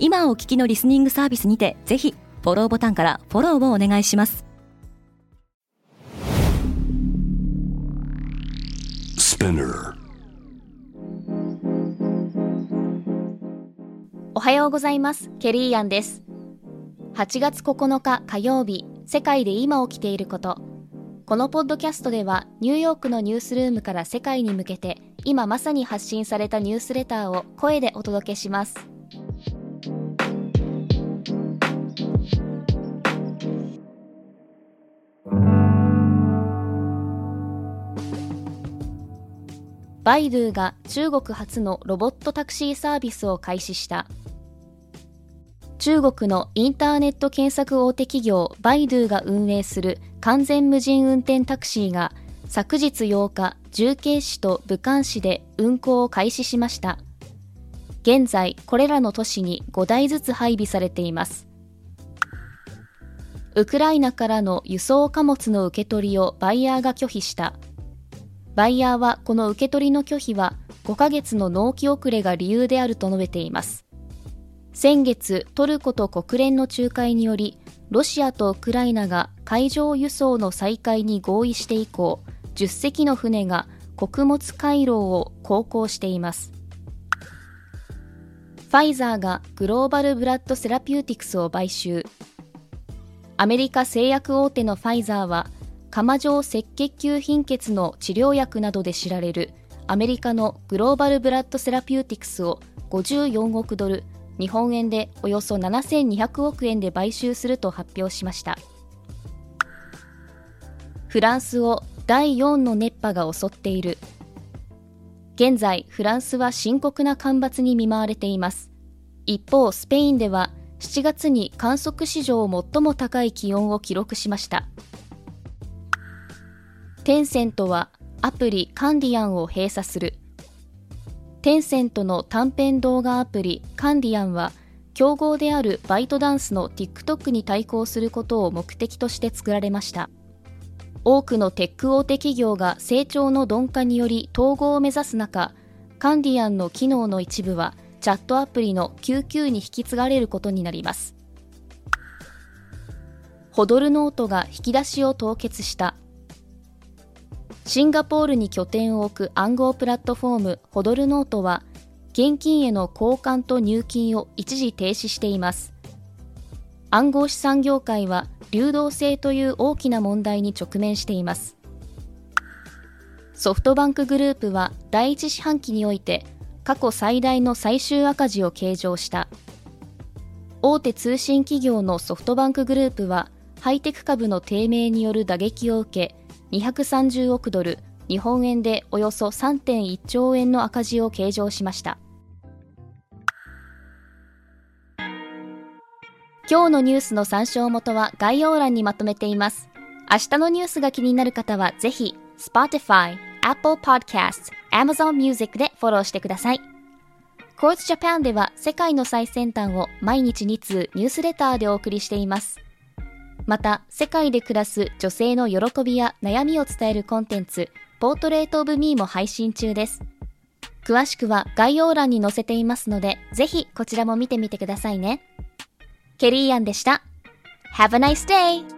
今お聞きのリスニングサービスにてぜひフォローボタンからフォローをお願いします。おはようございます。ケリーアンです。8月9日火曜日世界で今起きていること。このポッドキャストではニューヨークのニュースルームから世界に向けて今まさに発信されたニュースレターを声でお届けしますバイドゥが中国初のロボットタクシーサービスを開始した。中国のインターネット検索大手企業バイドゥが運営する完全無人運転タクシーが昨日8日重慶市と武漢市で運行を開始しました。現在これらの都市に5台ずつ配備されています。ウクライナからの輸送貨物の受け取りをバイヤーが拒否した。バイヤーはこの受け取りの拒否は5ヶ月の納期遅れが理由であると述べています。先月、トルコと国連の仲介により、ロシアとウクライナが海上輸送の再開に合意して以降、10隻の船が穀物回廊を航行しています。ファイザーがグローバルブラッドセラピューティクスを買収。アメリカ製薬大手のファイザーは、釜状赤血球貧血の治療薬などで知られるアメリカのグローバルブラッドセラピューティクスを54億ドル日本円でおよそ7200億円で買収すると発表しました。フランスを第4の熱波が襲っている。現在フランスは深刻な干ばつに見舞われています。一方スペインでは7月に観測史上最も高い気温を記録しました。テンセントはアプリカンディアンを閉鎖する。テンセントの短編動画アプリカンディアンは、競合であるバイトダンスの TikTok に対抗することを目的として作られました。多くのテック大手企業が成長の鈍化により統合を目指す中、カンディアンの機能の一部はチャットアプリの QQ に引き継がれることになります。ホドルノートが引き出しを凍結したシンガポールに拠点を置く暗号プラットフォームホドルノートは現金への交換と入金を一時停止しています。暗号資産業界は流動性という大きな問題に直面しています。ソフトバンクグループは第一四半期において過去最大の最終赤字を計上した。大手通信企業のソフトバンクグループはハイテク株の低迷による打撃を受け230億ドル、日本円でおよそ3.1兆円の赤字を計上しました。今日のニュースの参照元は概要欄にまとめています。明日のニュースが気になる方はぜひ Spotify、Apple Podcasts、Amazon Music でフォローしてください。Quartz Japan では世界の最先端を毎日2通ニュースレターでお送りしています。また、世界で暮らす女性の喜びや悩みを伝えるコンテンツ、ポートレートオブミーも配信中です。詳しくは概要欄に載せていますので、ぜひこちらも見てみてくださいね。ケリーアンでした。Have a nice day!